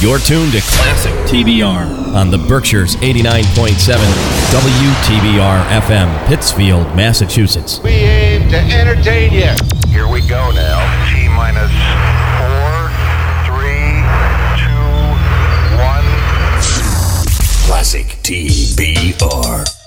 You're tuned to Classic TBR on the Berkshires 89.7 WTBR FM, Pittsfield, Massachusetts. We aim to entertain you. Here we go now. T minus four, three, two, one. Classic TBR.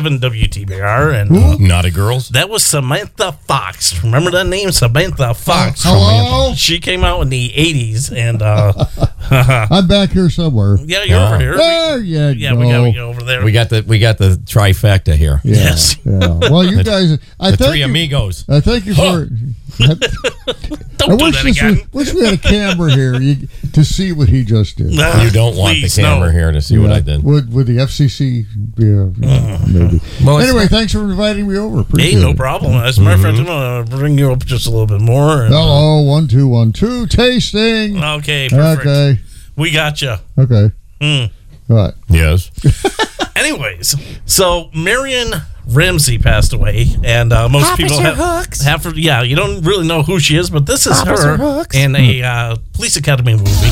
89.7 WTBR. And uh, Naughty Girls. that was Samantha Fox. Remember that name? Samantha Fox. Hello? She came out in the 80s. And uh, I'm back here somewhere. yeah, you're Ah. over here. There you yeah, go. we got you over there. We got the we got the trifecta here. Yeah, Yes. yeah. Well, you guys, I The thank three you, amigos. I thank you for. Don't I do wish that this again. was, wish we had a camera here you, to see what he just did. Nah, You don't want the camera no. here to see what I did. Would would the FCC? Yeah, yeah, maybe. Well, it's- anyway, thanks for inviting me over. Appreciate Hey, no it. problem. As a matter of fact, I'm going to bring you up just a little bit more. and, uh, Hello, one two one two tasting. Okay, perfect. Okay, We got you. okay. Hmm. Right. Yes. Anyways, so Marion Ramsey passed away, and uh, most people have, have her- yeah, you don't really know who she is, but this is her in a uh, Police Academy movie.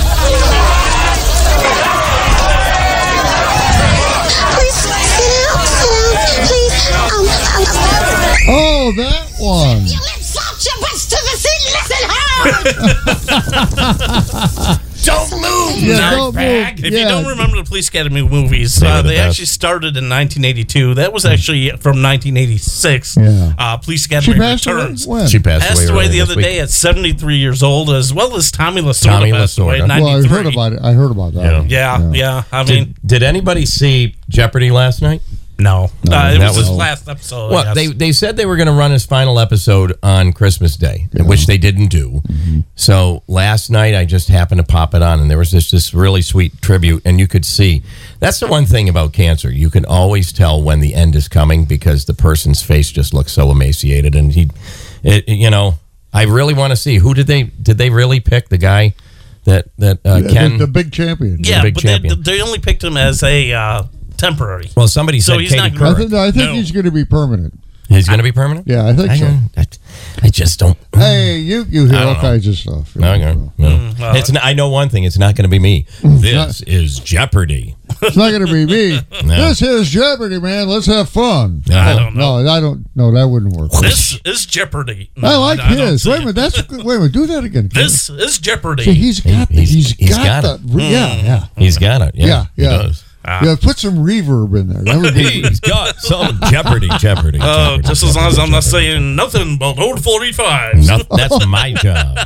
Oh, that one. Don't move, Yeah, don't bag. move. If you don't remember the Police Academy movies, They uh, were the they actually started in 1982. That was actually from 1986. Yeah. Uh, Police She Academy passed away when? She passed, Passed away, away earlier the other week. day at 73 years old, as well as Tommy Lasorda Tommy passed away at Lasorda. 93. Well, I heard about it. I heard about that. Yeah. one. Yeah, yeah. I mean, Did, did anybody see Jeopardy last night? No. No, uh, it that was his was- last episode. Well, they they said they were going to run his final episode on Christmas Day, which they didn't do. So last night I just happened to pop it on, and there was this this really sweet tribute, and you could see that's the one thing about cancer. You can always tell when the end is coming because the person's face just looks so emaciated, and he, it, you know, I really want to see who did they did they really pick the guy that that uh, The- Ken. the, big champion. yeah, big but they, they only picked him as a uh, temporary. well, somebody So said he's Katie not I Couric. think, I think No. he's going to be permanent. He's going to be permanent. Yeah, I think I, so. don't- I, I just don't. Hey, you you hear I don't all know. kinds of stuff. Okay. No. Mm, well- it's. Not, I know one thing. It's not going to be me. Mm, this is Jeopardy. It's not going to be me. No. This is Jeopardy, man. Let's have fun. No. I don't know. No, I don't. No, that wouldn't work. This is Jeopardy. No, I like I don't his. see Wait a it. minute. That's wait a minute. Do that again. This is Jeopardy. See, he's got. the, He's- he's he's got, got the. Yeah, yeah, He's got it. Yeah. yeah, he yeah. does. Yeah, put some reverb in there. That would be. He's got some Jeopardy. Jeopardy. Oh, Jeopardy, just as long as I'm not saying nothing but old 45s. No, that's my job.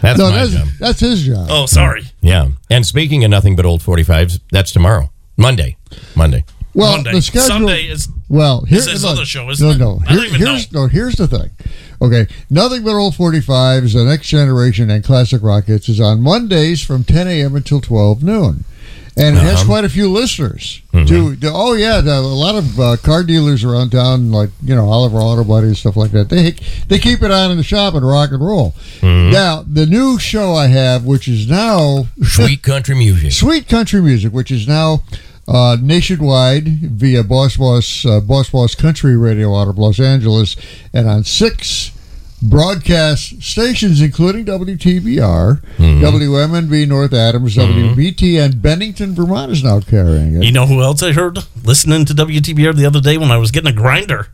That's no, my that's job. that's his job. Oh, sorry. Yeah. And speaking of nothing but old 45s, that's tomorrow. Monday. Monday. well, Monday. the schedule. Sunday is. Well, here's his look, other show, isn't no, it? no. I don't Here- even here's no. Here's the thing. Okay, nothing but old 45s, the next generation, and classic rockets is on Mondays from 10 a.m. until 12 noon, and it has Uh-huh. quite a few listeners. Mm-hmm. To, to oh yeah, the, a lot of uh, car dealers around town, like you know Oliver Auto Body and stuff like that. They they keep it on in the shop and rock and roll. Mm-hmm. Now the new show I have, which is now Sweet country music. Sweet Country Music, which is now uh, nationwide via Boss Boss uh, Boss Boss Country Radio out of Los Angeles, and on six broadcast stations, including WTBR, WMNB North Adams, WBTN Bennington, Vermont is now carrying it. You know who else I heard listening to WTBR the other day when I was getting a grinder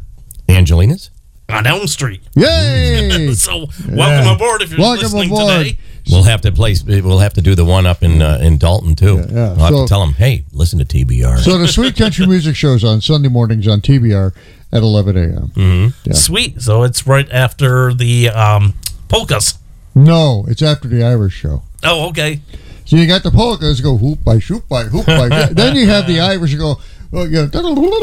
Angelina's? on Elm Street? Yay! So, welcome Yeah. aboard if you're Welcome listening aboard. today. We'll have to place. We'll have to do the one up in uh, in Dalton too. Yeah, yeah. I'll have So- to tell them, hey, listen to TBR. so the Sweet Country Music shows on Sunday mornings on TBR at 11 a.m. Mm-hmm. Yeah. Sweet. So it's right after the um, polkas. No, it's after the Irish show. Oh, okay. So you got the polkas go hoop by shoot by hoop by. then you have the Irish go. Well, yeah.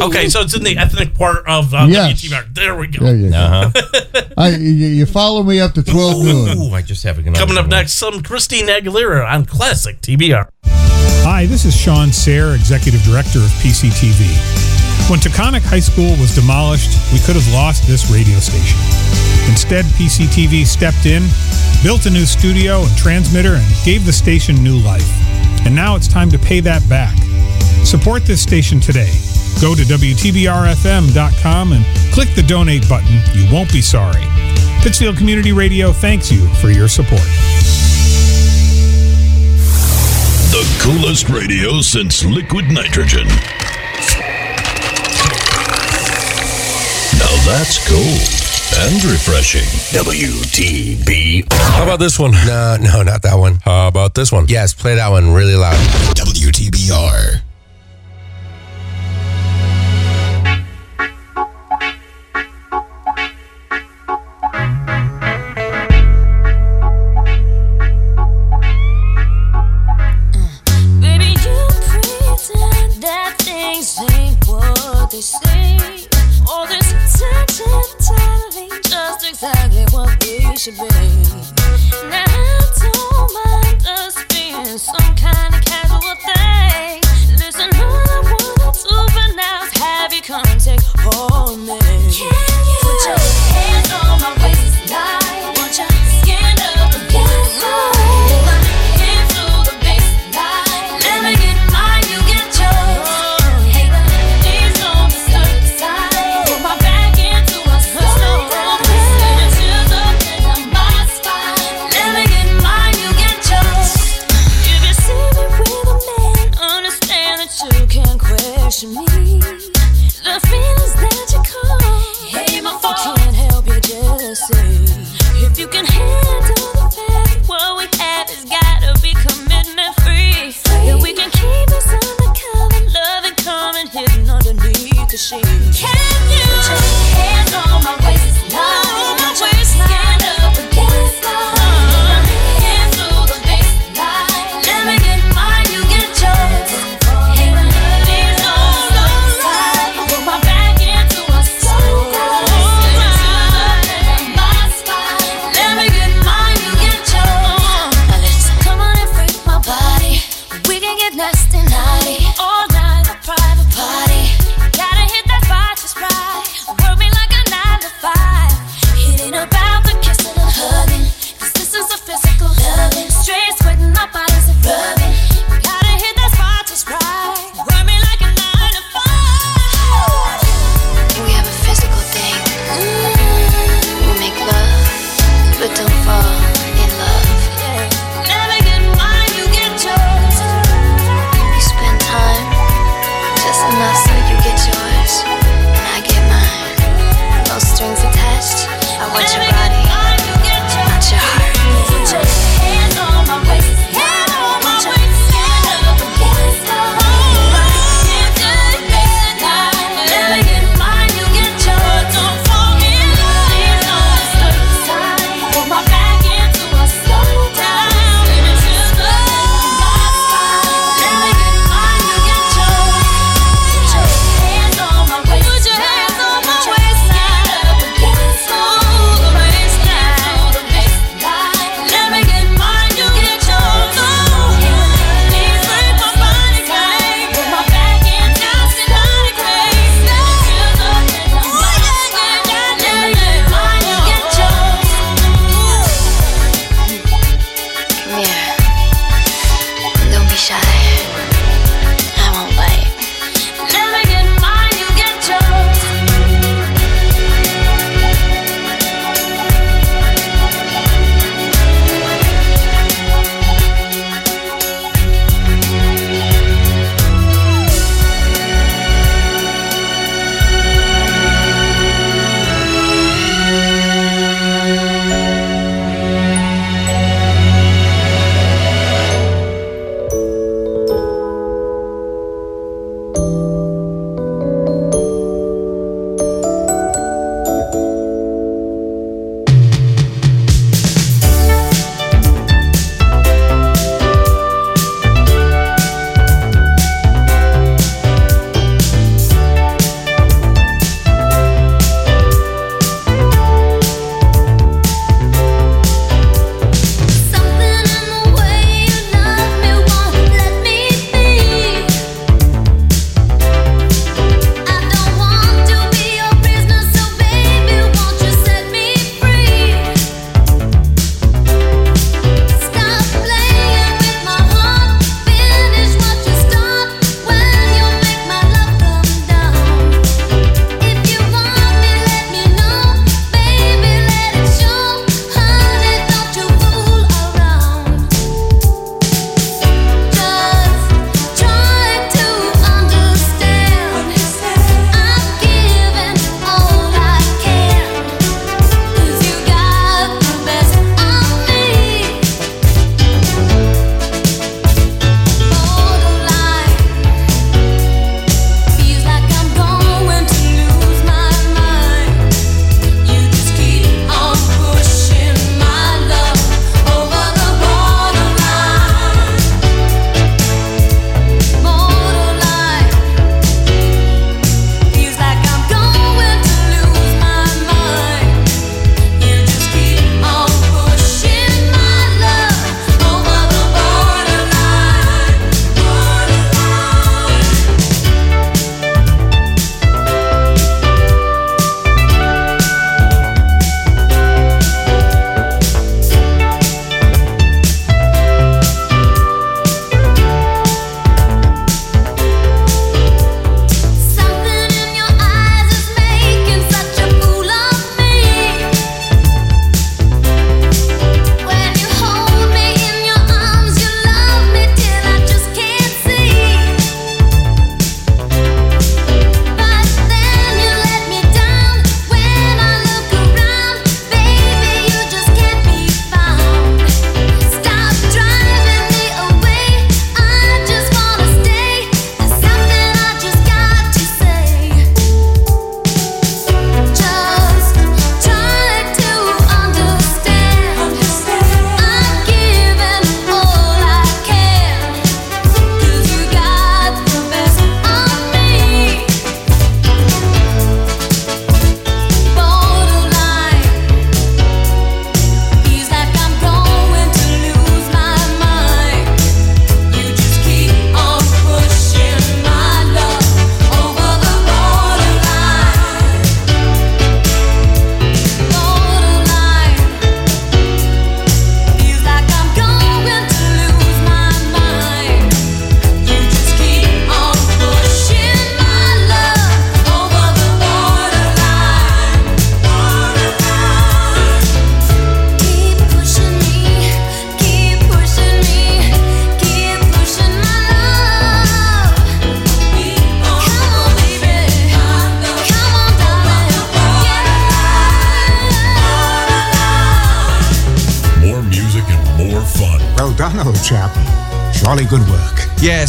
Okay, so it's in the ethnic part of uh, Yes. WTBR. There we go. There you go. Uh-huh. I, you, you follow me up to 12 noon. Ooh, I just have a Coming up next, some Christina Aguilera on Classic TBR. Hi, this is Sean Sayre, Executive Director of PCTV. When Taconic High School was demolished, we could have lost this radio station. Instead, PCTV stepped in, built a new studio and transmitter, and gave the station new life. And now it's time to pay that back. Support this station today. Go to WTBRFM.com and click the donate button. You won't be sorry. Pittsfield Community Radio thanks you for your support. The coolest radio since liquid nitrogen. That's cool and refreshing. WTBR. How about this one? No, no, not that one. How about this one? Yes, play that one really loud. WTBR. Baby, you pretend that things ain't what they say. All this time telling just exactly what we should be. Now, don't mind us being some kind of casual thing. Listen, all I wanna do for now is have you come take hold of me. Yeah.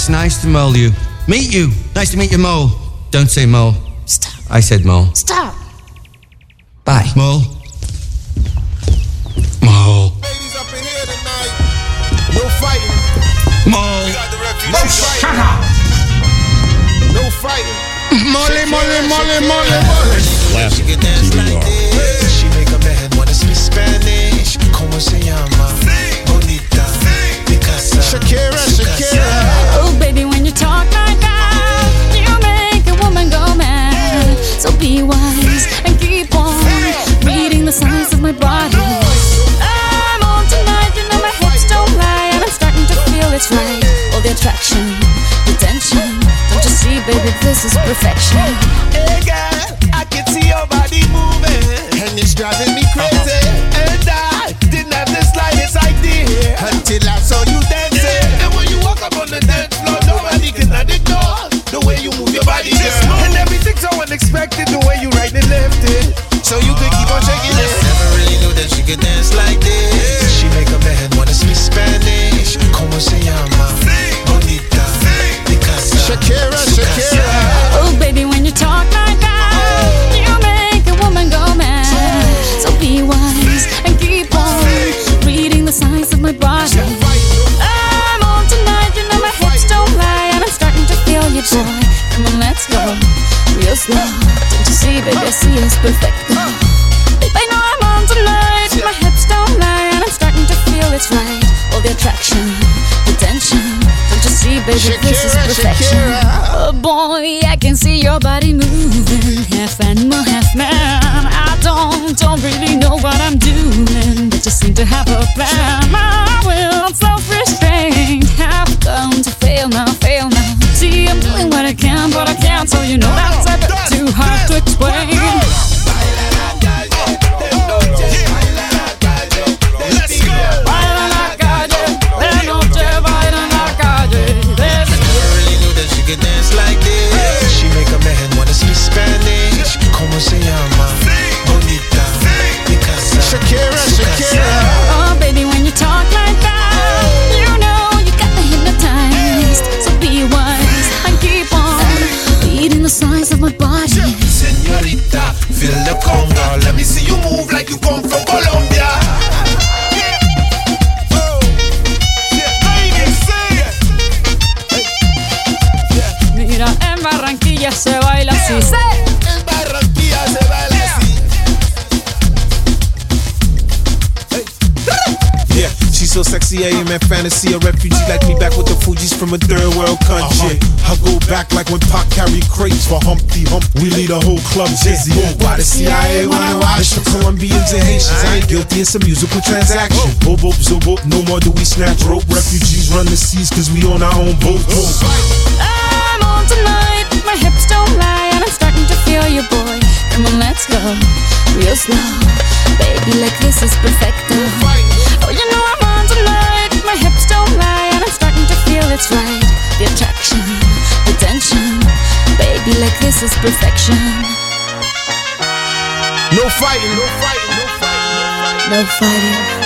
it's nice to mole you. Meet you. Nice to meet you, mole. Don't say mole. Stop. I said mole. Stop. Bye. Mole. Mole. Ladies up in here tonight. No fighting. Mole. No, shut up. No fighting. Mole, mole, mole, mole, mole. Last TDR. this is perfection. trying to see a refugee like me back with the Fugees from a third world country. Uh-huh. I go back like when Pac carried crates for Humpty Hump. We lead a whole club dizzy. Yeah. Why the CIA wanna watch the Colombians and Haitians? I ain't guilty, it's a musical transaction. Oh, oh, oh, oh, no more do we snatch rope. Refugees run the seas cause we on our own boat. I'm on tonight, my hips don't lie, and I'm starting to feel you, boy. Come on, let's go, real slow. Baby, like this is perfect. Oh, you know I'm my hips don't lie, and I'm starting to feel it's right. The attraction, the tension, baby, like this is perfection. No fighting, no fighting, no fighting, no fighting. No fighting.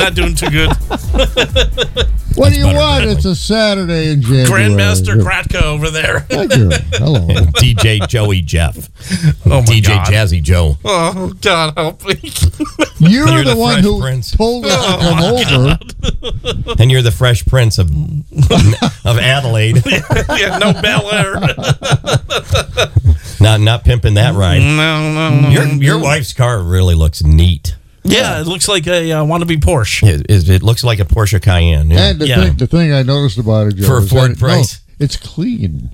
Not doing too good. What do you want? It's a Saturday in January. Grandmaster Kratka over there. Thank you. Hello. DJ Joey Jeff. Oh, my DJ God. Jazzy Joe. Oh, God help me. You're, You're the, the one who Prince. told us to come over. And you're the fresh prince of of Adelaide. yeah, no Bel Air. Not not pimping that ride. No, no, no. Your your wife's car really looks neat. Yeah, it looks like a uh, wannabe Porsche. It, it, it looks like a Porsche Cayenne. Yeah. And the, Yeah. thing, the thing I noticed about it, Joe, For a Ford price. no, it's clean.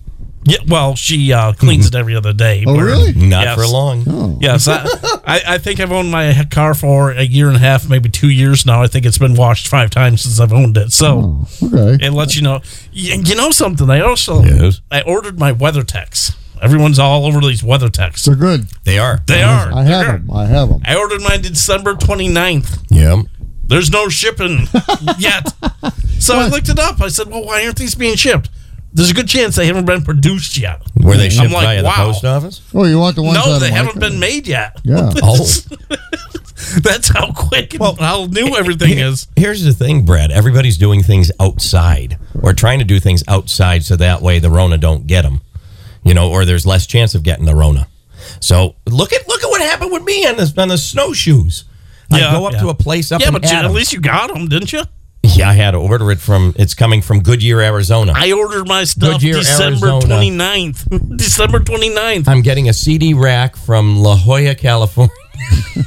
Yeah, well, she uh, cleans it every other day. Oh, where- really? Not Yes. for long. Oh. Yes, I, I, I think I've owned my car for a year and a half, maybe two years now. I think it's been washed five times since I've owned it. So Oh, okay. it lets you know. You, you know something? I also Yes. I ordered my WeatherTechs. Everyone's all over these WeatherTechs. They're good. They are. They are. I have them. I have them. I ordered mine December 29th. Yeah. There's no shipping yet. So I looked it up. I said, well, why aren't these being shipped? There's a good chance they haven't been produced yet. Were they I'm shipped like, via wow. the post office? Oh, you want the ones No, out they of haven't car? been made yet. Yeah. Oh. That's how quick and how new everything is. Here's the thing, Brad. Everybody's doing things outside or trying to do things outside so that way the Rona don't get them. You know, or there's less chance of getting the Rona. So look at look at what happened with me on the on the snowshoes. I Yeah, go up yeah. to a place up Yeah, but you, at least you got them, didn't you? yeah, I had to order it from. It's coming from Goodyear, Arizona. I ordered my stuff Goodyear, December Arizona. 29th. December 29th. I'm getting a CD rack from La Jolla, California.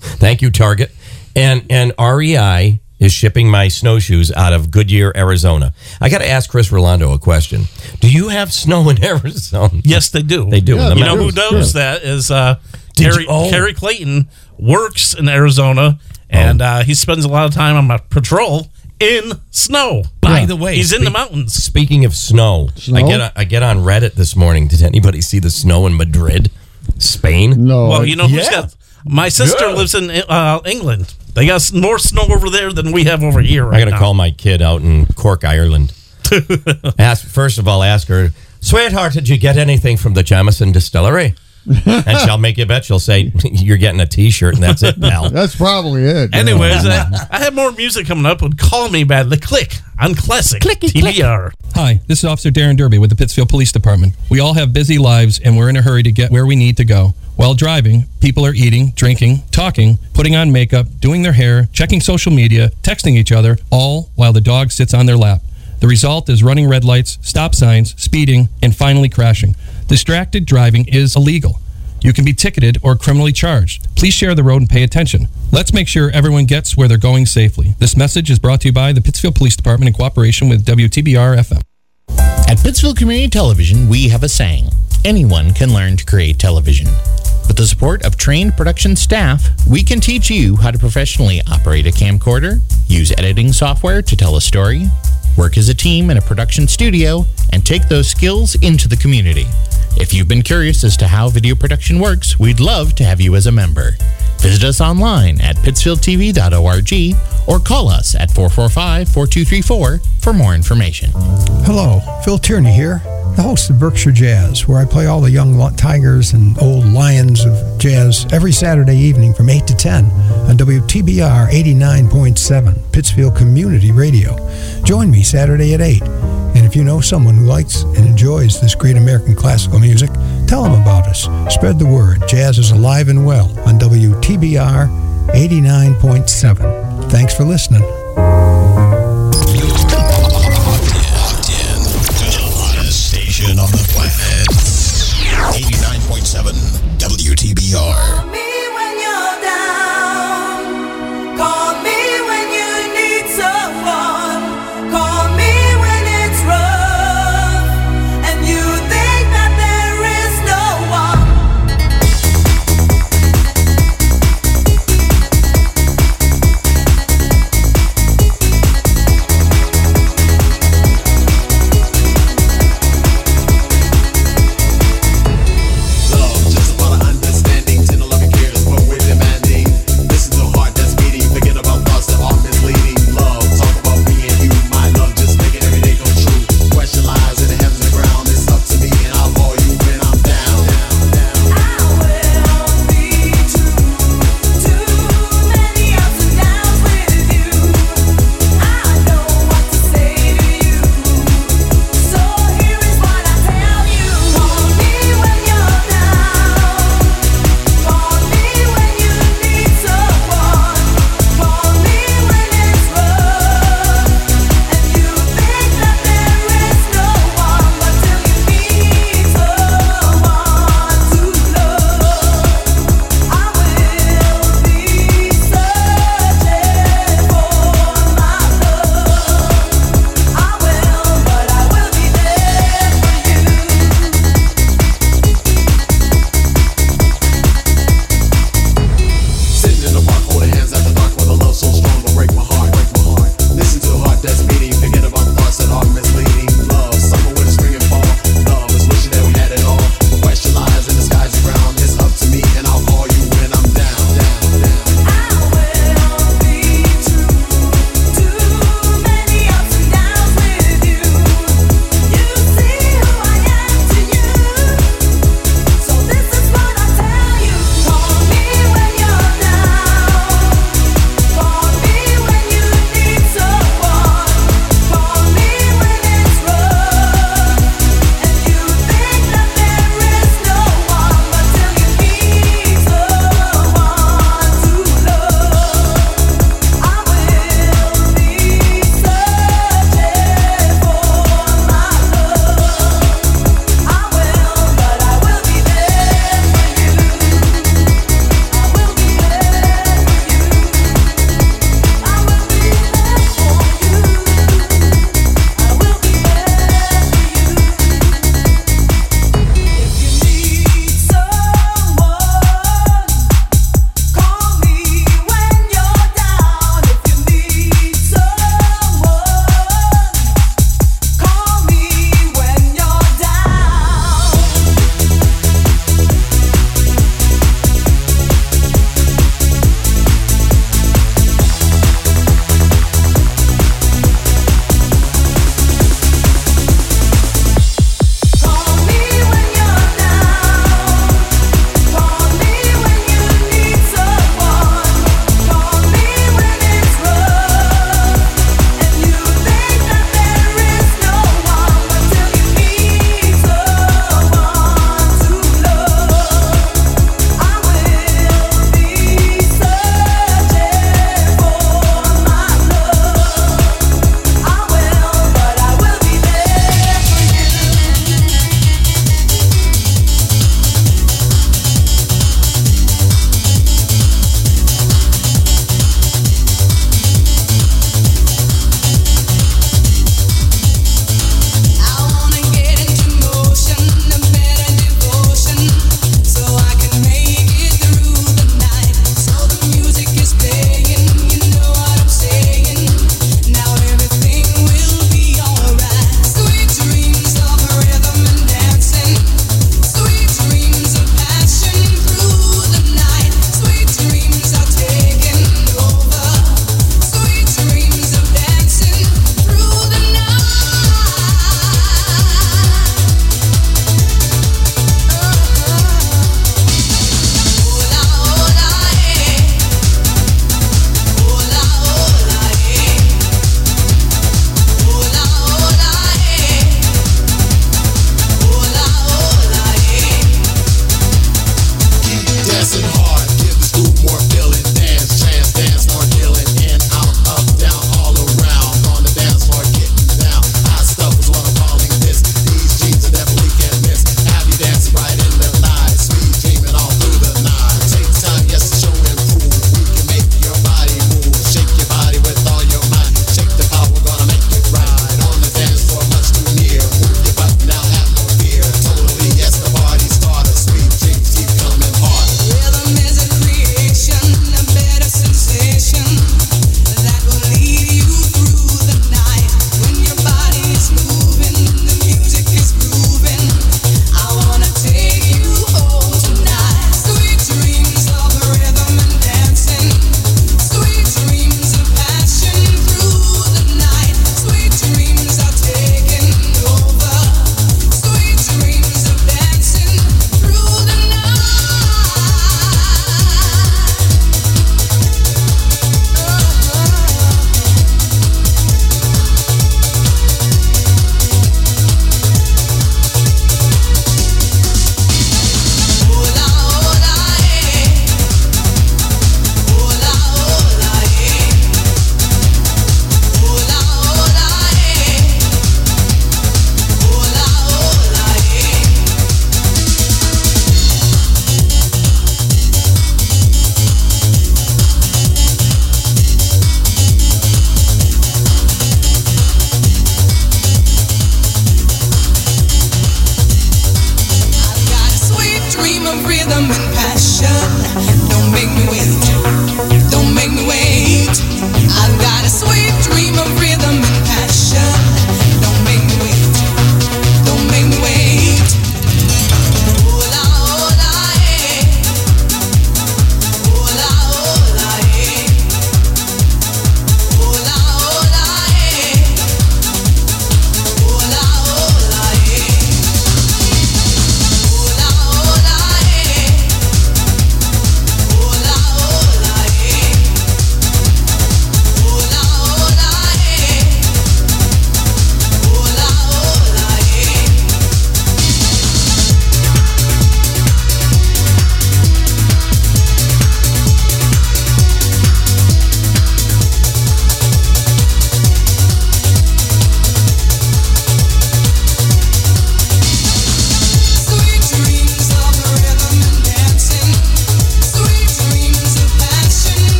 Thank you, Target. And and REI is shipping my snowshoes out of Goodyear, Arizona. I got to ask Chris Rolando a question. Do you have snow in Arizona? Yes, they do. They do. Yeah, The You know who mountains. knows that is uh, Did Carrie, you- oh. Carrie Clayton works in Arizona, and uh, he spends a lot of time on a patrol in snow. By the way, he's in the mountains. Speaking of snow, Snow? I get I get on Reddit this morning. Did anybody see the snow in Madrid, Spain? No. Well, you know who's Yeah. got. My sister Yeah. lives in uh, England. They got more snow over there than we have over here. Right I got to call my kid out in Cork, Ireland. ask first of all, ask her, sweetheart, did you get anything from the Jameson Distillery? And she'll make you bet. She'll say you're getting a T-shirt, and that's it, pal. That's probably it. Anyways, I, I have more music coming up. With Call Me Bad, the click on Classic TBR. Hi, this is Officer Darren Derby with the Pittsfield Police Department. We all have busy lives and we're in a hurry to get where we need to go. While driving, people are eating, drinking, talking, putting on makeup, doing their hair, checking social media, texting each other, all while the dog sits on their lap. The result is running red lights, stop signs, speeding, and finally crashing. Distracted driving is illegal. You can be ticketed or criminally charged. Please share the road and pay attention. Let's make sure everyone gets where they're going safely. This message is brought to you by the Pittsfield Police Department in cooperation with WTBR FM. At Pittsfield Community Television, we have a saying anyone can learn to create television. With the support of trained production staff, we can teach you how to professionally operate a camcorder, use editing software to tell a story, work as a team in a production studio, and take those skills into the community. If you've been curious as to how video production works, we'd love to have you as a member. Visit us online at pittsfieldtv.org or call us at 445 4234 for more information. Hello, Phil Tierney here, the host of Berkshire Jazz, where I play all the young tigers and old lions of jazz every Saturday evening from 8 to 10 on WTBR 89.7, Pittsfield Community Radio. Join me Saturday at 8. And if you know someone who likes and enjoys this great American classical music, tell them about us. Spread the word. Jazz is alive and well on WTBR 89.7. Thanks for listening.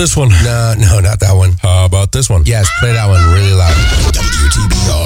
this one? No, no, not that one. How about this one? Yes, play that one really loud. WTBR.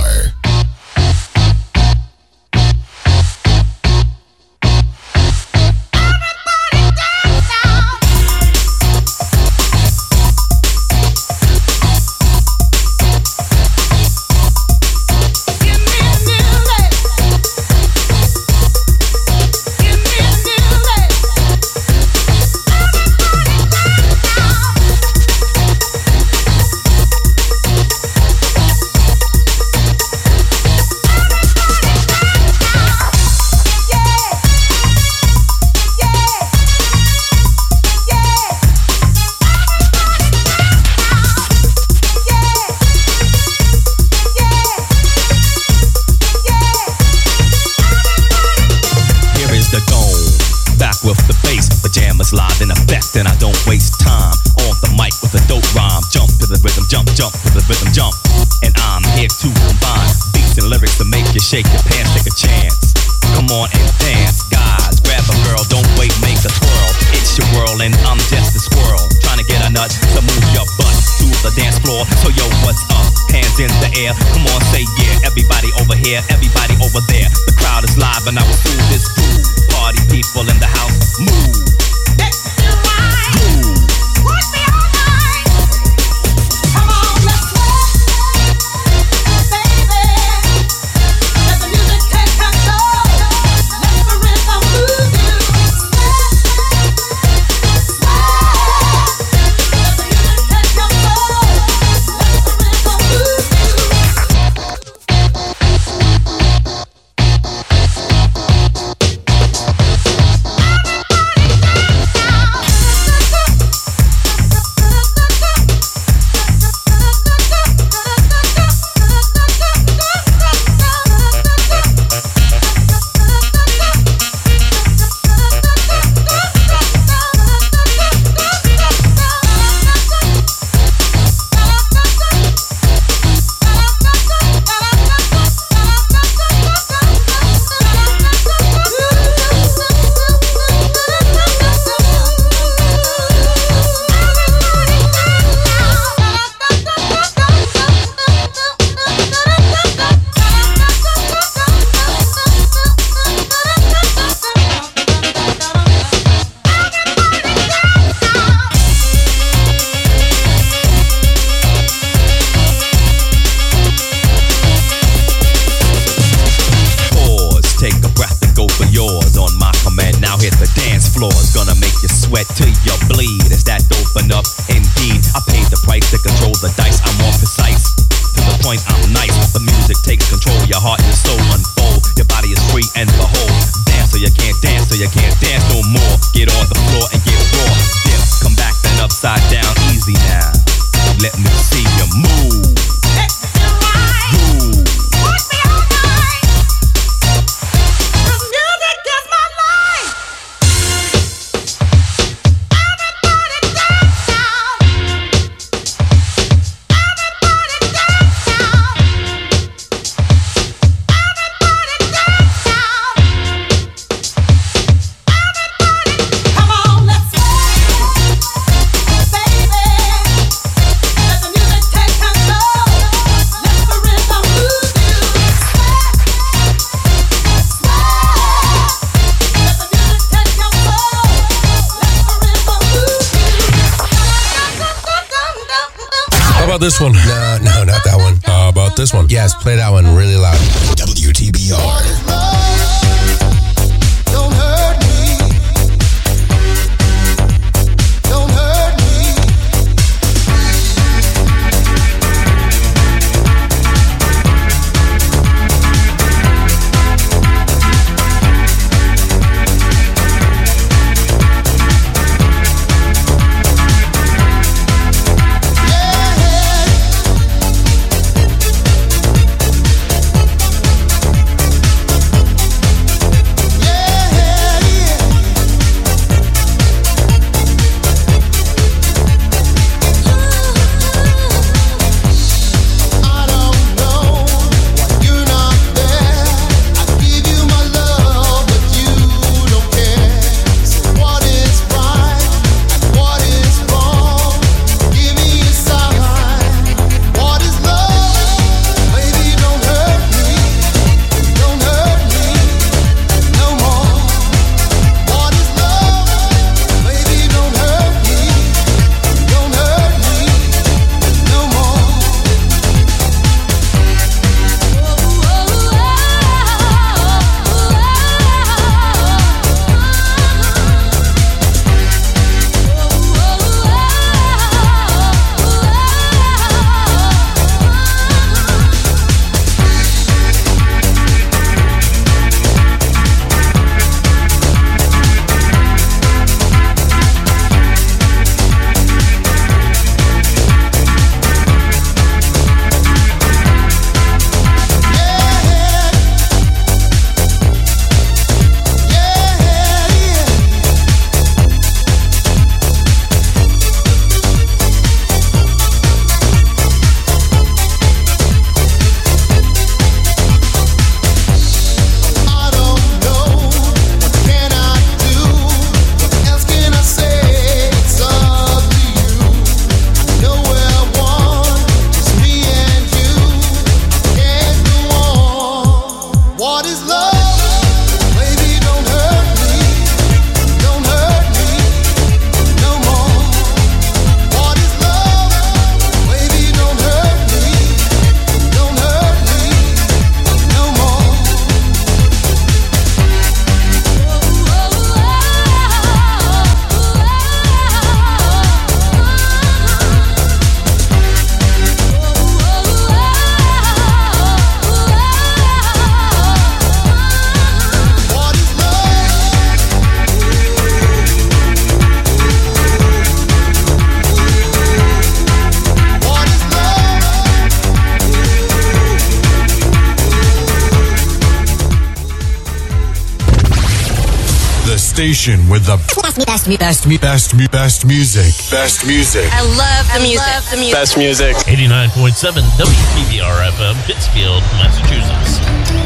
station with the best, best, best, best, best, best music. Best music. I love the I music. Love the music. Best music. 89.7 WTBR FM, Pittsfield, Massachusetts.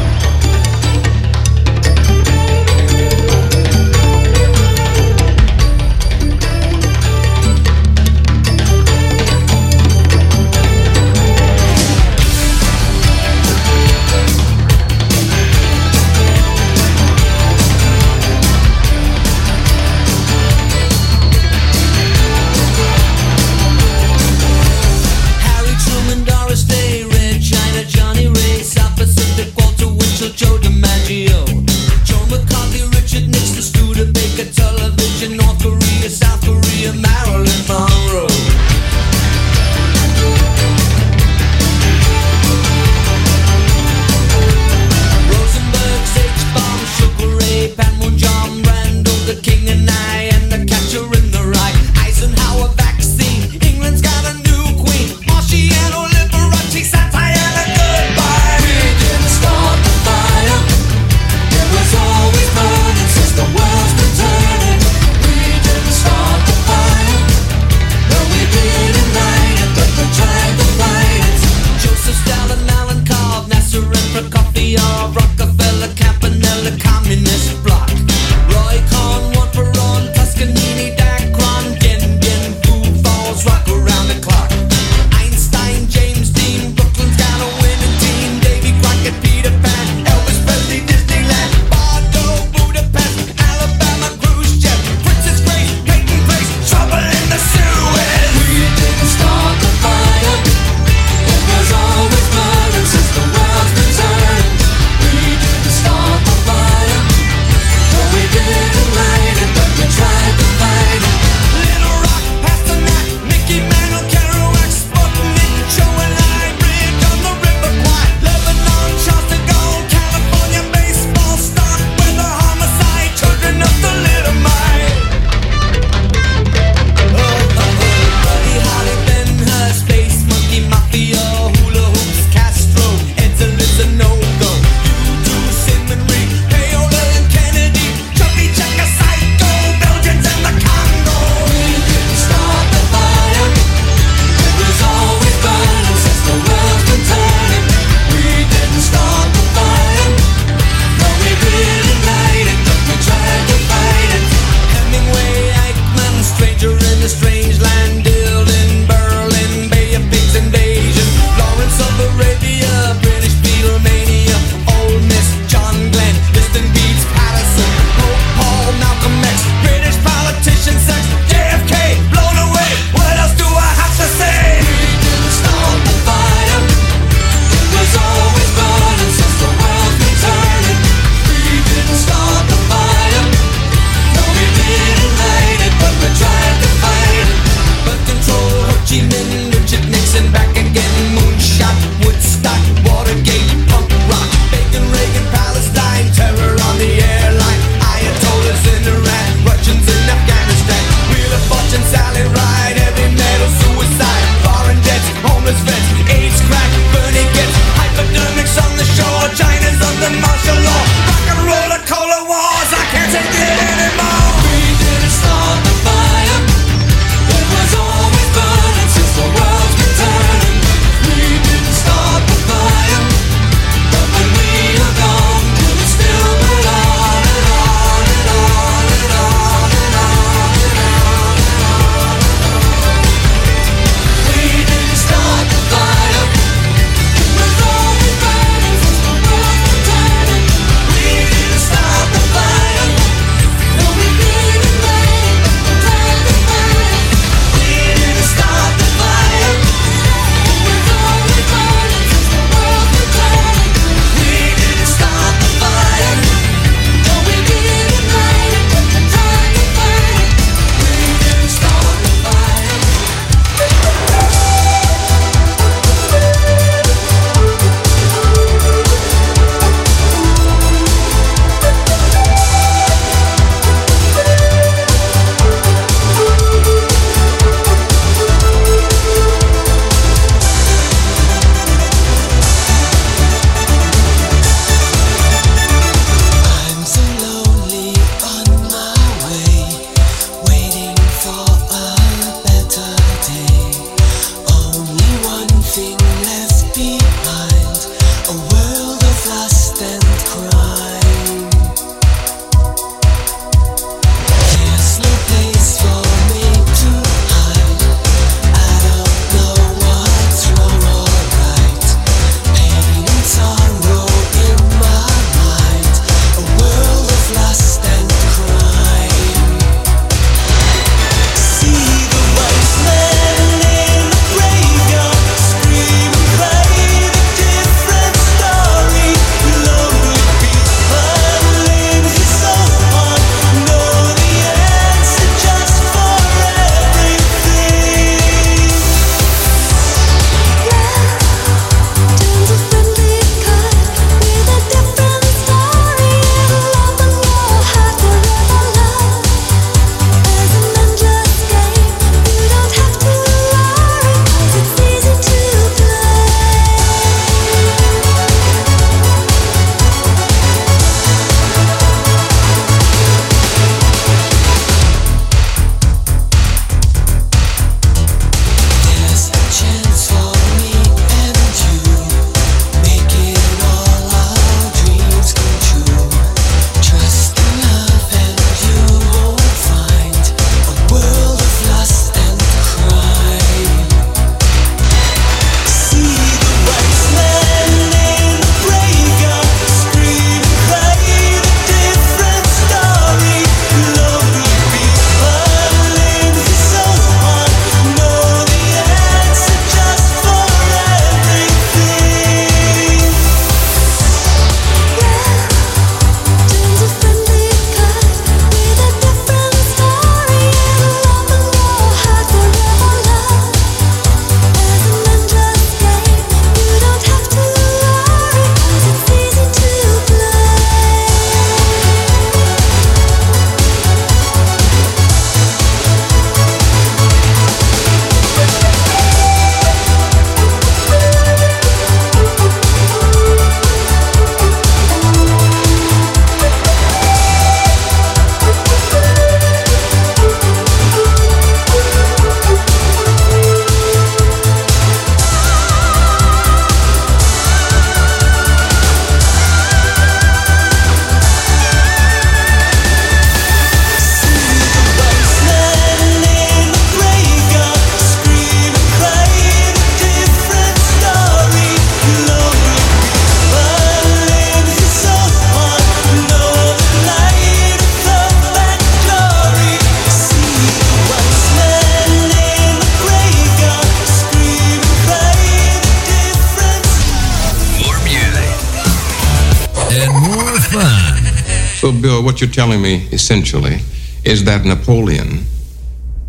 What you're telling me essentially is that Napoleon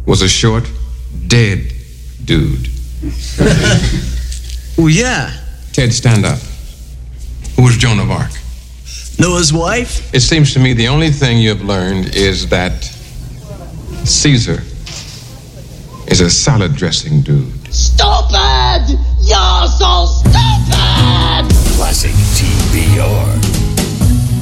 was a short, dead dude. Well, yeah. Ted, stand up. Who was Joan of Arc? Noah's wife? It seems to me the only thing you've learned is that Caesar is a salad dressing dude. Stupid! You're so stupid! Classic TBR.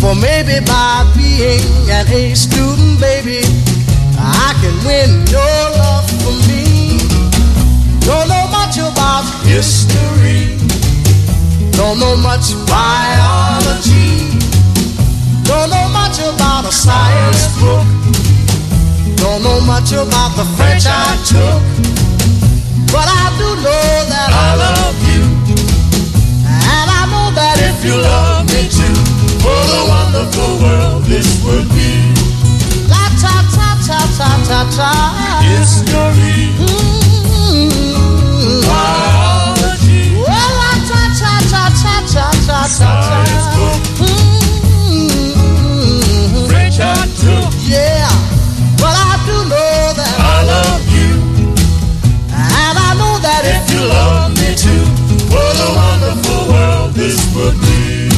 For maybe by being an A student, baby, I can win your love for me. Don't know much about history. Don't know much biology. Don't know much about a science book. Don't know much about the French I took. But I do know that I love you. And I know that if you love me too, what a wonderful world this would be. La ta ta ta ta ta ta. History. Mm-hmm. Biology. Well, la ta ta ta ta ta ta ta ta. Mm-hmm. French I took. Yeah. But I do know that I love you. And I know that if you love me too, what a wonderful world this would be.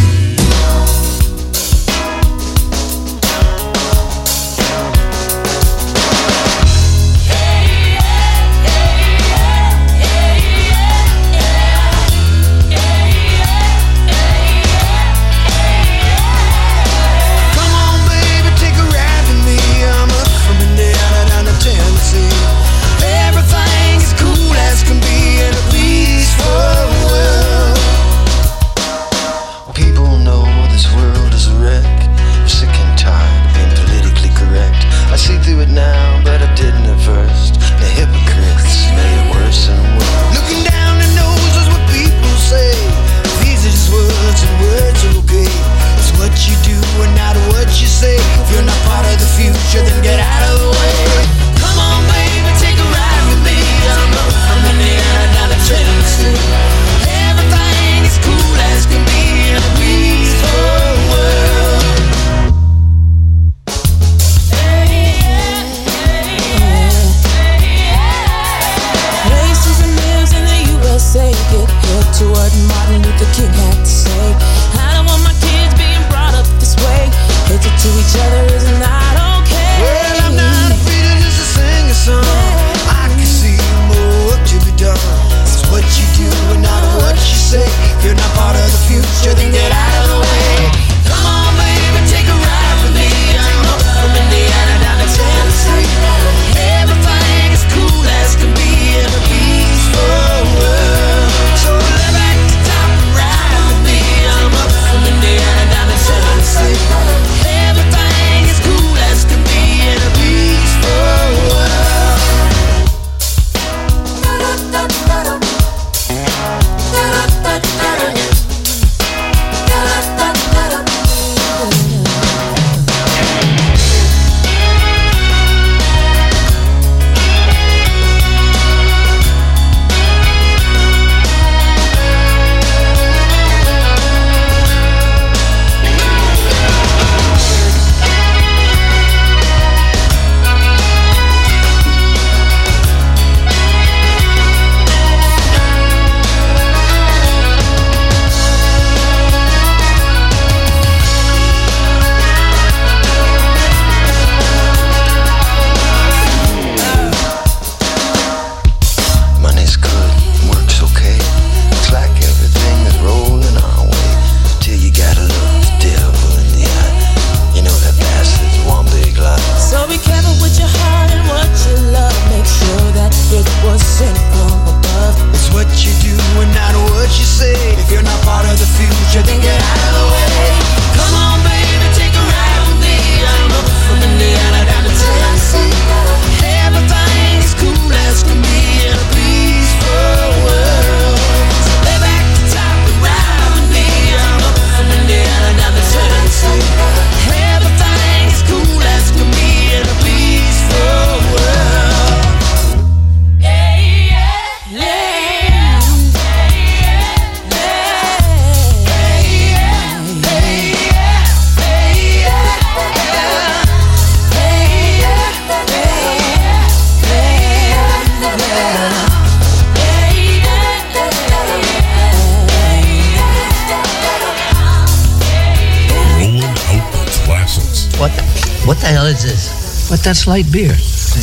that's light beer.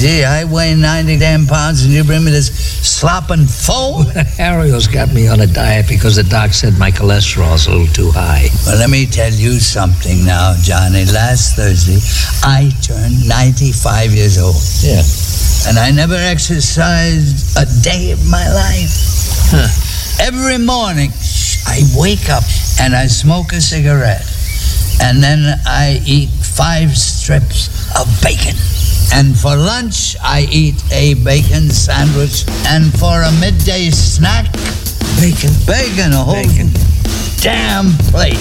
Gee, I weigh 90 damn pounds and you bring me this slopping foam? Ariel's got me on a diet because the doc said my cholesterol's a little too high. Well, let me tell you something now, Johnny. Last Thursday, I turned 95 years old. Yeah. And I never exercised a day of my life. Huh. Every morning, I wake up and I smoke a cigarette. And then I eat five strips of bacon. And for lunch, I eat a bacon sandwich. And for a midday snack, bacon. Bacon, a whole bacon. damn plate.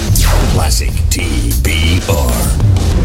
Classic TBR.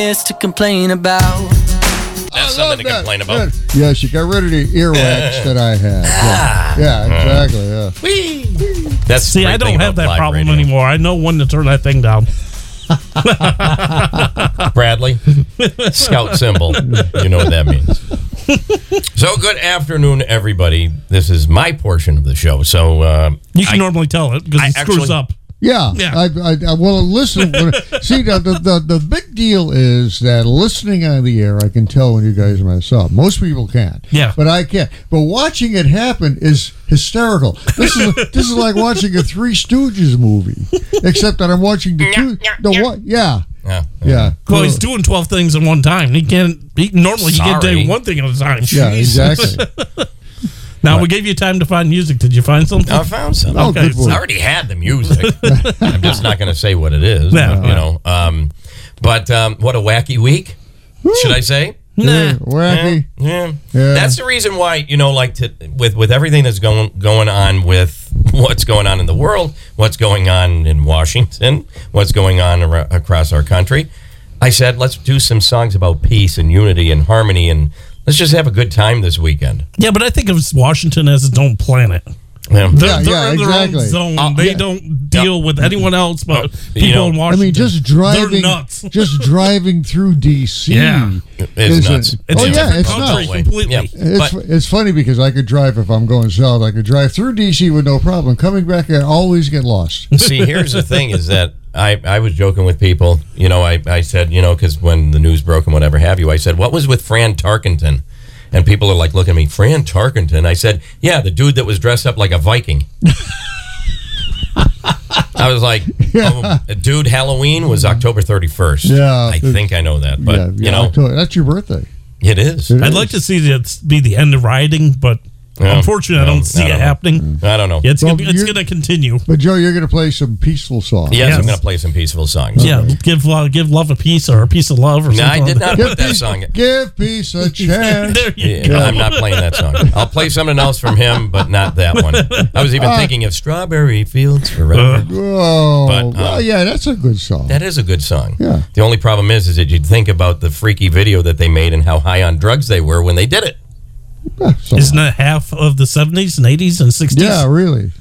this to complain about. That's something to that. complain about. Good. Yeah, she got rid of the earwax that I had. Yeah, ah. yeah uh-huh. exactly. Yeah. Whee! That's see, I don't have that problem radio. anymore. I know when to turn that thing down. Bradley, scout symbol. You know what that means. So good afternoon, everybody. This is my portion of the show. So uh, you can I, normally tell it because it screws actually, up. Yeah, Yeah. I, I, I well listen. when- see, the, the the the big deal is that listening on the air, I can tell when you guys mess up. Most people can't. Yeah. but I can't. But watching it happen is hysterical. This is this is like watching a Three Stooges movie, except that I'm watching the two. The what? Yeah, Yeah. yeah. Well, he's doing 12 things at one time. He can't, he, normally he can Sorry. do one thing at a time. Yeah, exactly. Now, we gave you time to find music. Did you find something? I found some. Oh, Okay, good so- I already had the music. I'm just not going to say what it is. No. You know. Um, but um, what a wacky week, should I say? Yeah, wacky. Yeah. Yeah. That's the reason why you know, like to, with with everything that's going going on with what's going on in the world, what's going on in Washington, what's going on ar- across our country. I said, let's do some songs about peace and unity and harmony, and let's just have a good time this weekend. Yeah, but I think of Washington as its own planet. Yeah. They're, Yeah, they're yeah, in their exactly. own zone. Uh, they yeah. don't deal with anyone else but you people know, in I mean, just driving, nuts. just driving through DC. Yeah. It's is a- nuts. It's oh yeah, it's country nuts. completely. Yeah. It's, But- it's funny because I could drive if I'm going south. I could drive through DC with no problem. Coming back, I always get lost. See, here's the thing: is that I, I was joking with people. You know, I, I said, you know, because when the news broke and whatever have you, I said, what was with Fran Tarkenton? And people are like, looking at me, Fran Tarkenton. I said, yeah, the dude that was dressed up like a Viking. I was like, oh, dude, Halloween was October 31st. Yeah. I think I know that, but yeah, yeah, you know, October- that's your birthday. it is. It I'd is. like to see it be the end of rioting, but Yeah. unfortunately, I don't see I it don't know. happening. I don't know. It's Well, gonna, it's going to continue. But Joe, you're going to play some peaceful songs. Yes, I'm going to play some peaceful songs. Yeah, give love, give love a piece or a piece of love or No, something. I did like not put that song. Give peace a chance. There you Yeah, go. I'm not playing that song. I'll play something else from him, but not that one. I was even Uh, thinking of Strawberry Fields Forever. Oh, But, um, well, yeah, that's a good song. That is a good song. Yeah. The only problem is, is that you'd think about the freaky video that they made and how high on drugs they were when they did it. Yeah, Isn't that half of the 70s and 80s and 60s? yeah, really.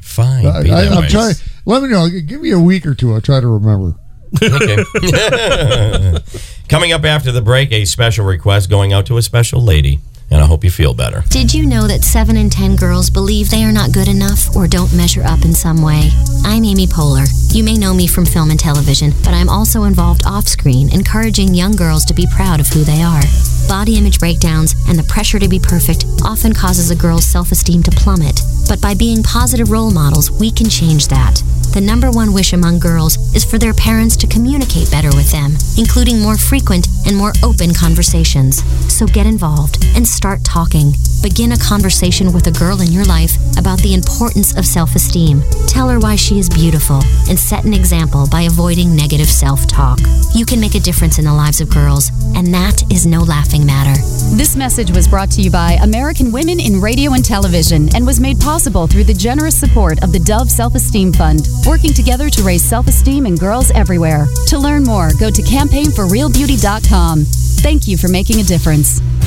Fine. I, be I, I'm trying. Let me know. Give me a week or two. I'll try to remember. Okay. Coming up after the break, a special request going out to a special lady, and I hope you feel better. Did you know that 7 in 10 girls believe they are not good enough or don't measure up in some way? I'm Amy Poehler. You may know me from film and television, but I'm also involved off screen, encouraging young girls to be proud of who they are. Body image breakdowns and the pressure to be perfect often causes a girl's self esteem to plummet. But by being positive role models, we can change that. The number one wish among girls is for their parents to communicate better with them, including more frequent and more open conversations. So get involved and start talking. Begin a conversation with a girl in your life about the importance of self esteem. Tell her why she is beautiful and set an example by avoiding negative self talk. You can make a difference in the lives of girls, and that is no laughing matter. This message was brought to you by American Women in Radio and Television and was made possible through the generous support of the Dove Self Esteem Fund, working together to raise self esteem in girls everywhere. To learn more, go to campaignforrealbeauty.com. Thank you for making a difference.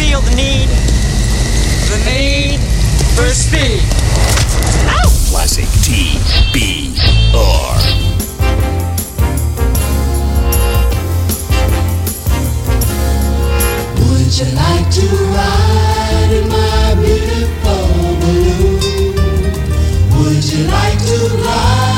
feel the need, the need for speed. Classic TBR. Would you like to ride in my beautiful balloon? Would you like to ride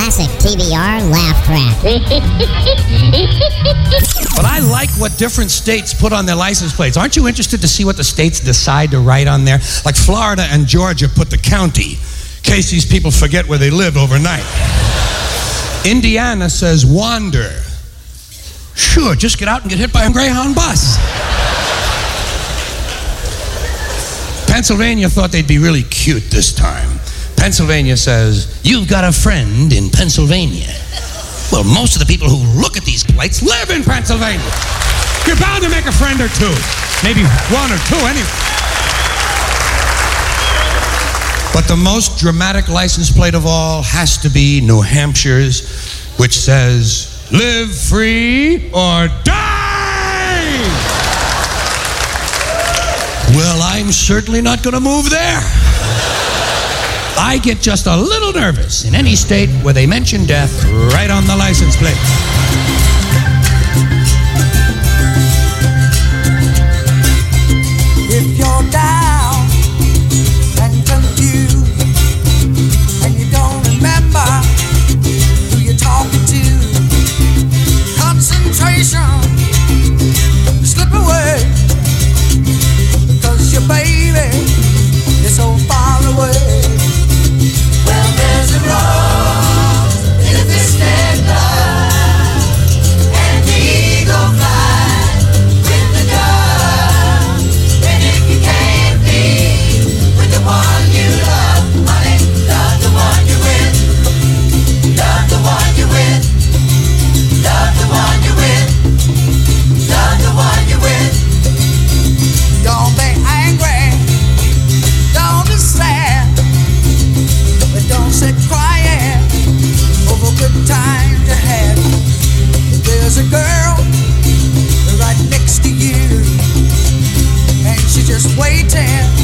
NPR laugh track. But I like what different states put on their license plates. Aren't you interested to see what the states decide to write on there? Like Florida and Georgia put the county, in case these people forget where they live overnight. Indiana says wander. Sure, just get out and get hit by a Greyhound bus. Pennsylvania thought they'd be really cute this time. Pennsylvania says, You've got a friend in Pennsylvania. Well, most of the people who look at these plates live in Pennsylvania. You're bound to make a friend or two. Maybe one or two, anyway. But the most dramatic license plate of all has to be New Hampshire's, which says, Live free or die! Well, I'm certainly not going to move there. I get just a little nervous in any state where they mention death right on the license plate. If you're down and confused and you don't remember who you're talking to, concentration slip away because your baby is so far away. Well, waiting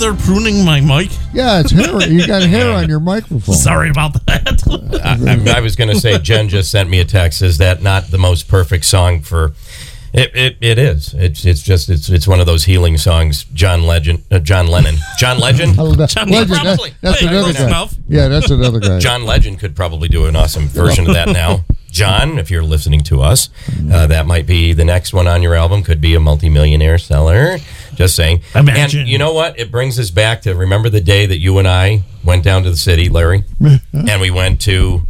there pruning my mic? Yeah, it's hair. You got hair on your microphone. Sorry about that. I, I, I was going to say, Jen just sent me a text. Is that not the most perfect song for? It, it, it is. It's it's just it's it's one of those healing songs. John Legend, uh, John Lennon, John Legend. Oh, John Legend, that- probably. that's Hey, another guy. enough. Yeah, that's another guy. John Legend could probably do an awesome version of that now. John, if you're listening to us, uh, that might be the next one on your album. Could be a multimillionaire seller. Just saying. Imagine. And you know what? It brings us back to remember the day that you and I went down to the city, Larry, and we went to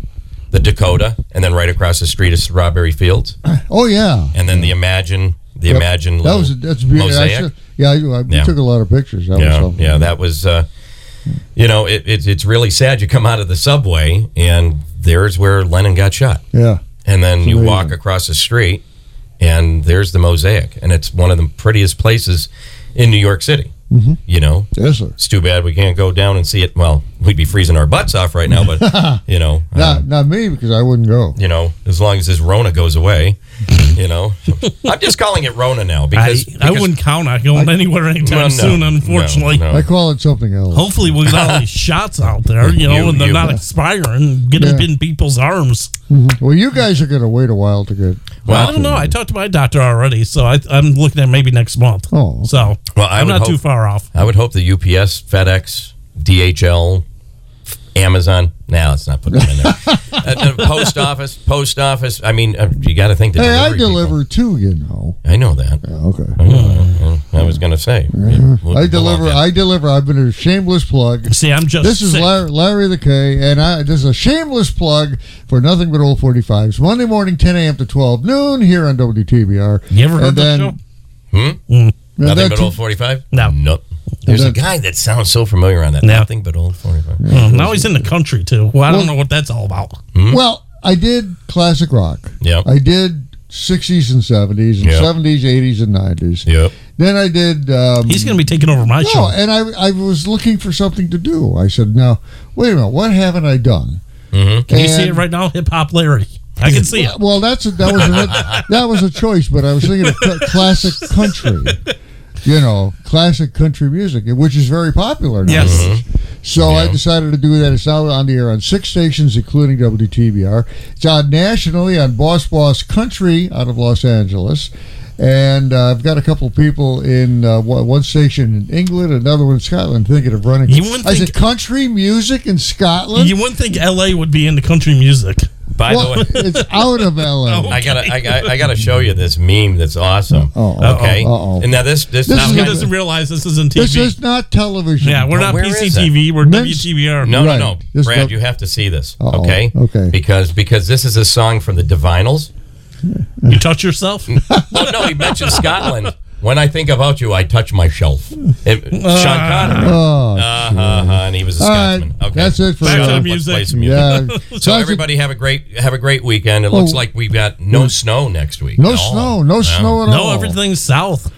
the Dakota, and then right across the street is Strawberry Fields, Oh yeah. and then the Imagine, the Yep. Imagine That was that's beautiful. Mosaic. yeah, I, I, Yeah. took a lot of pictures. That yeah, something. yeah, that was. Uh, you know, it, it, it's really sad. You come out of the subway, and there's where Lennon got shot. Yeah. And then you walk across the street, and there's the mosaic, and it's one of the prettiest places in New York City. Mhm. You know, Yes, sir. it's too bad we can't go down and see it. Well, we'd be freezing our butts off right now, but you know, uh, Not not me because I wouldn't go. you know, as long as this Rona goes away, you know, I'm just calling it Rona now I, because, I wouldn't count on going anywhere anytime Well, no, soon, unfortunately. no, no. I call it something else. Hopefully, we got all these shots out there, you know, You- and they're you- not expiring. Get Yeah. them in people's arms. Mhm. Well, you guys are going to wait a while to get. Well, I don't know. I talked to my doctor already, so I, I'm looking at maybe next month. Oh. So Well, I I'm not hope- too far off. I would hope the UPS, FedEx, DHL, Amazon. Now let's not put them in there. uh, post office, post office. I mean, uh, you got to think the Hey, I delivery people. deliver too. You know. I know that. okay. I, know. I was going to say. We'll- I deliver. I deliver. I've been a shameless plug. See, I'm just. This is. Larry, Larry the K, and I, this is a shameless plug for nothing but old 45s. Monday morning, 10 a.m. to 12 noon here on WTBR. You ever heard and that then, show? Hmm? and Nothing but t- old 45? No. Nope. There's a guy that sounds so familiar on that. Yeah. Nothing but old 45. Well, now he's in the country too. Well, I don't Well- know what that's all about. Hmm? Well, I did classic rock. Yep. I did 60s and 70s and Yep. 70s, 80s, and 90s. Yep. Then I did. Um, He's going to be taking over my no, show. and I, I was looking for something to do. I said, now, wait a minute, what haven't I done? Mm-hmm. Can you see it right now? Hip Hop Larry. I can see it. Well, that's a, that was a, that was a choice, but I was thinking of cl- classic country. You know, classic country music, which is very popular now. Yes. So I decided to do that. It's now on the air on six stations, including WTBR. It's on nationally on Boss Boss Country out of Los Angeles. And uh, I've got a couple people in uh, one one station in England, another one in Scotland, thinking of running. You wouldn't I think- said country music in Scotland. You wouldn't think LA would be into country music. By well, the way, it's out of LA. I gotta, I, I, I gotta show you this meme that's awesome. Oh, okay. uh-oh. And now this, this, This Now he doesn't realize this isn't TV. This TV. is not television. yeah, we're Oh, not where is PCTV. We're Men's- WTBR. No, Right. no, no, This Brad, the- you have to see this. Uh-oh. Okay. Okay. Because because this is a song from the Divinyls. You touch yourself? well, no, he mentioned Scotland. When I think about you, I touch my shelf. It, Sean Connery. Oh, Uh, uh, and he was a All right, Scotsman. Okay, that's it for Back to Shut the up, let's music. play some music. yeah. So everybody have a great have a great weekend. It looks Oh. like we've got no snow next week. no snow, all. no snow at no, all. No, everything's south.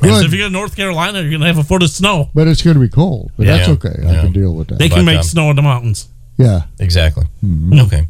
Good. If you go to North Carolina, you're going to have a foot of snow. But it's going to be cold. But Yeah. that's okay. I can deal with that. They can But, make um, snow in the mountains. yeah. Exactly. Mm-hmm. Okay.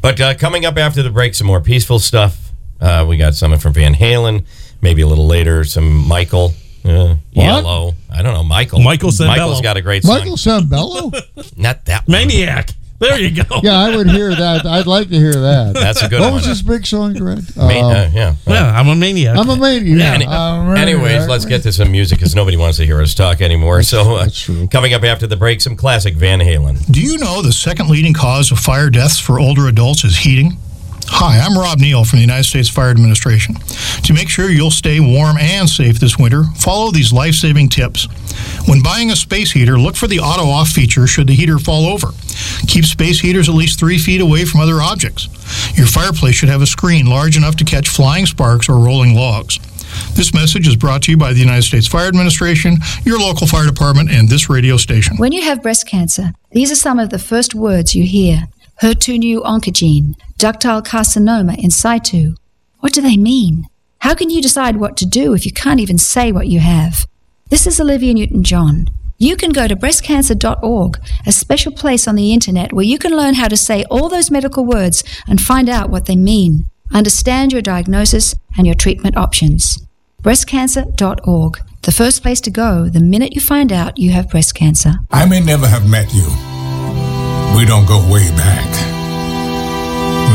But uh, coming up after the break, some more peaceful stuff. Uh, we got something from Van Halen. Maybe a little later, some Michael. Uh, Yellow. I don't know. Michael. Michael Sembello. Michael's got a great song. Michael Sambello? Not that one. Maniac. There you go. yeah, I would hear that. I'd like to hear that. That's a good what one. What was this big song, Greg? Ma- Um, uh, yeah. Yeah, I'm a maniac. I'm a maniac. Yeah. Any- I'm anyways, maniac. let's get to some music because nobody wants to hear us talk anymore. so, uh, that's true. coming up after the break, some classic Van Halen. Do you know the second leading cause of fire deaths for older adults is heating? Hi, I'm Rob Neal from the United States Fire Administration. To make sure you'll stay warm and safe this winter, follow these life saving tips. When buying a space heater, look for the auto off feature should the heater fall over. Keep space heaters at least three feet away from other objects. Your fireplace should have a screen large enough to catch flying sparks or rolling logs. This message is brought to you by the United States Fire Administration, your local fire department, and this radio station. When you have breast cancer, these are some of the first words you hear HER2/neu oncogene, ductal carcinoma in situ. What do they mean? How can you decide what to do if you can't even say what you have? This is Olivia Newton John. You can go to breastcancer.org, a special place on the internet where you can learn how to say all those medical words and find out what they mean. Understand your diagnosis and your treatment options. Breastcancer.org. The first place to go the minute you find out you have breast cancer. I may never have met you. We don't go way back.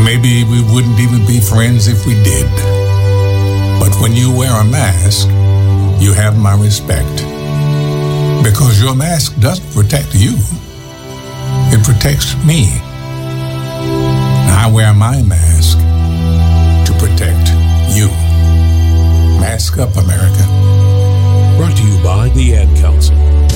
Maybe we wouldn't even be friends if we did. But when you wear a mask, you have my respect. Because your mask doesn't protect you, it protects me. I wear my mask to protect you. Mask up, America. Brought to you by the Ad Council.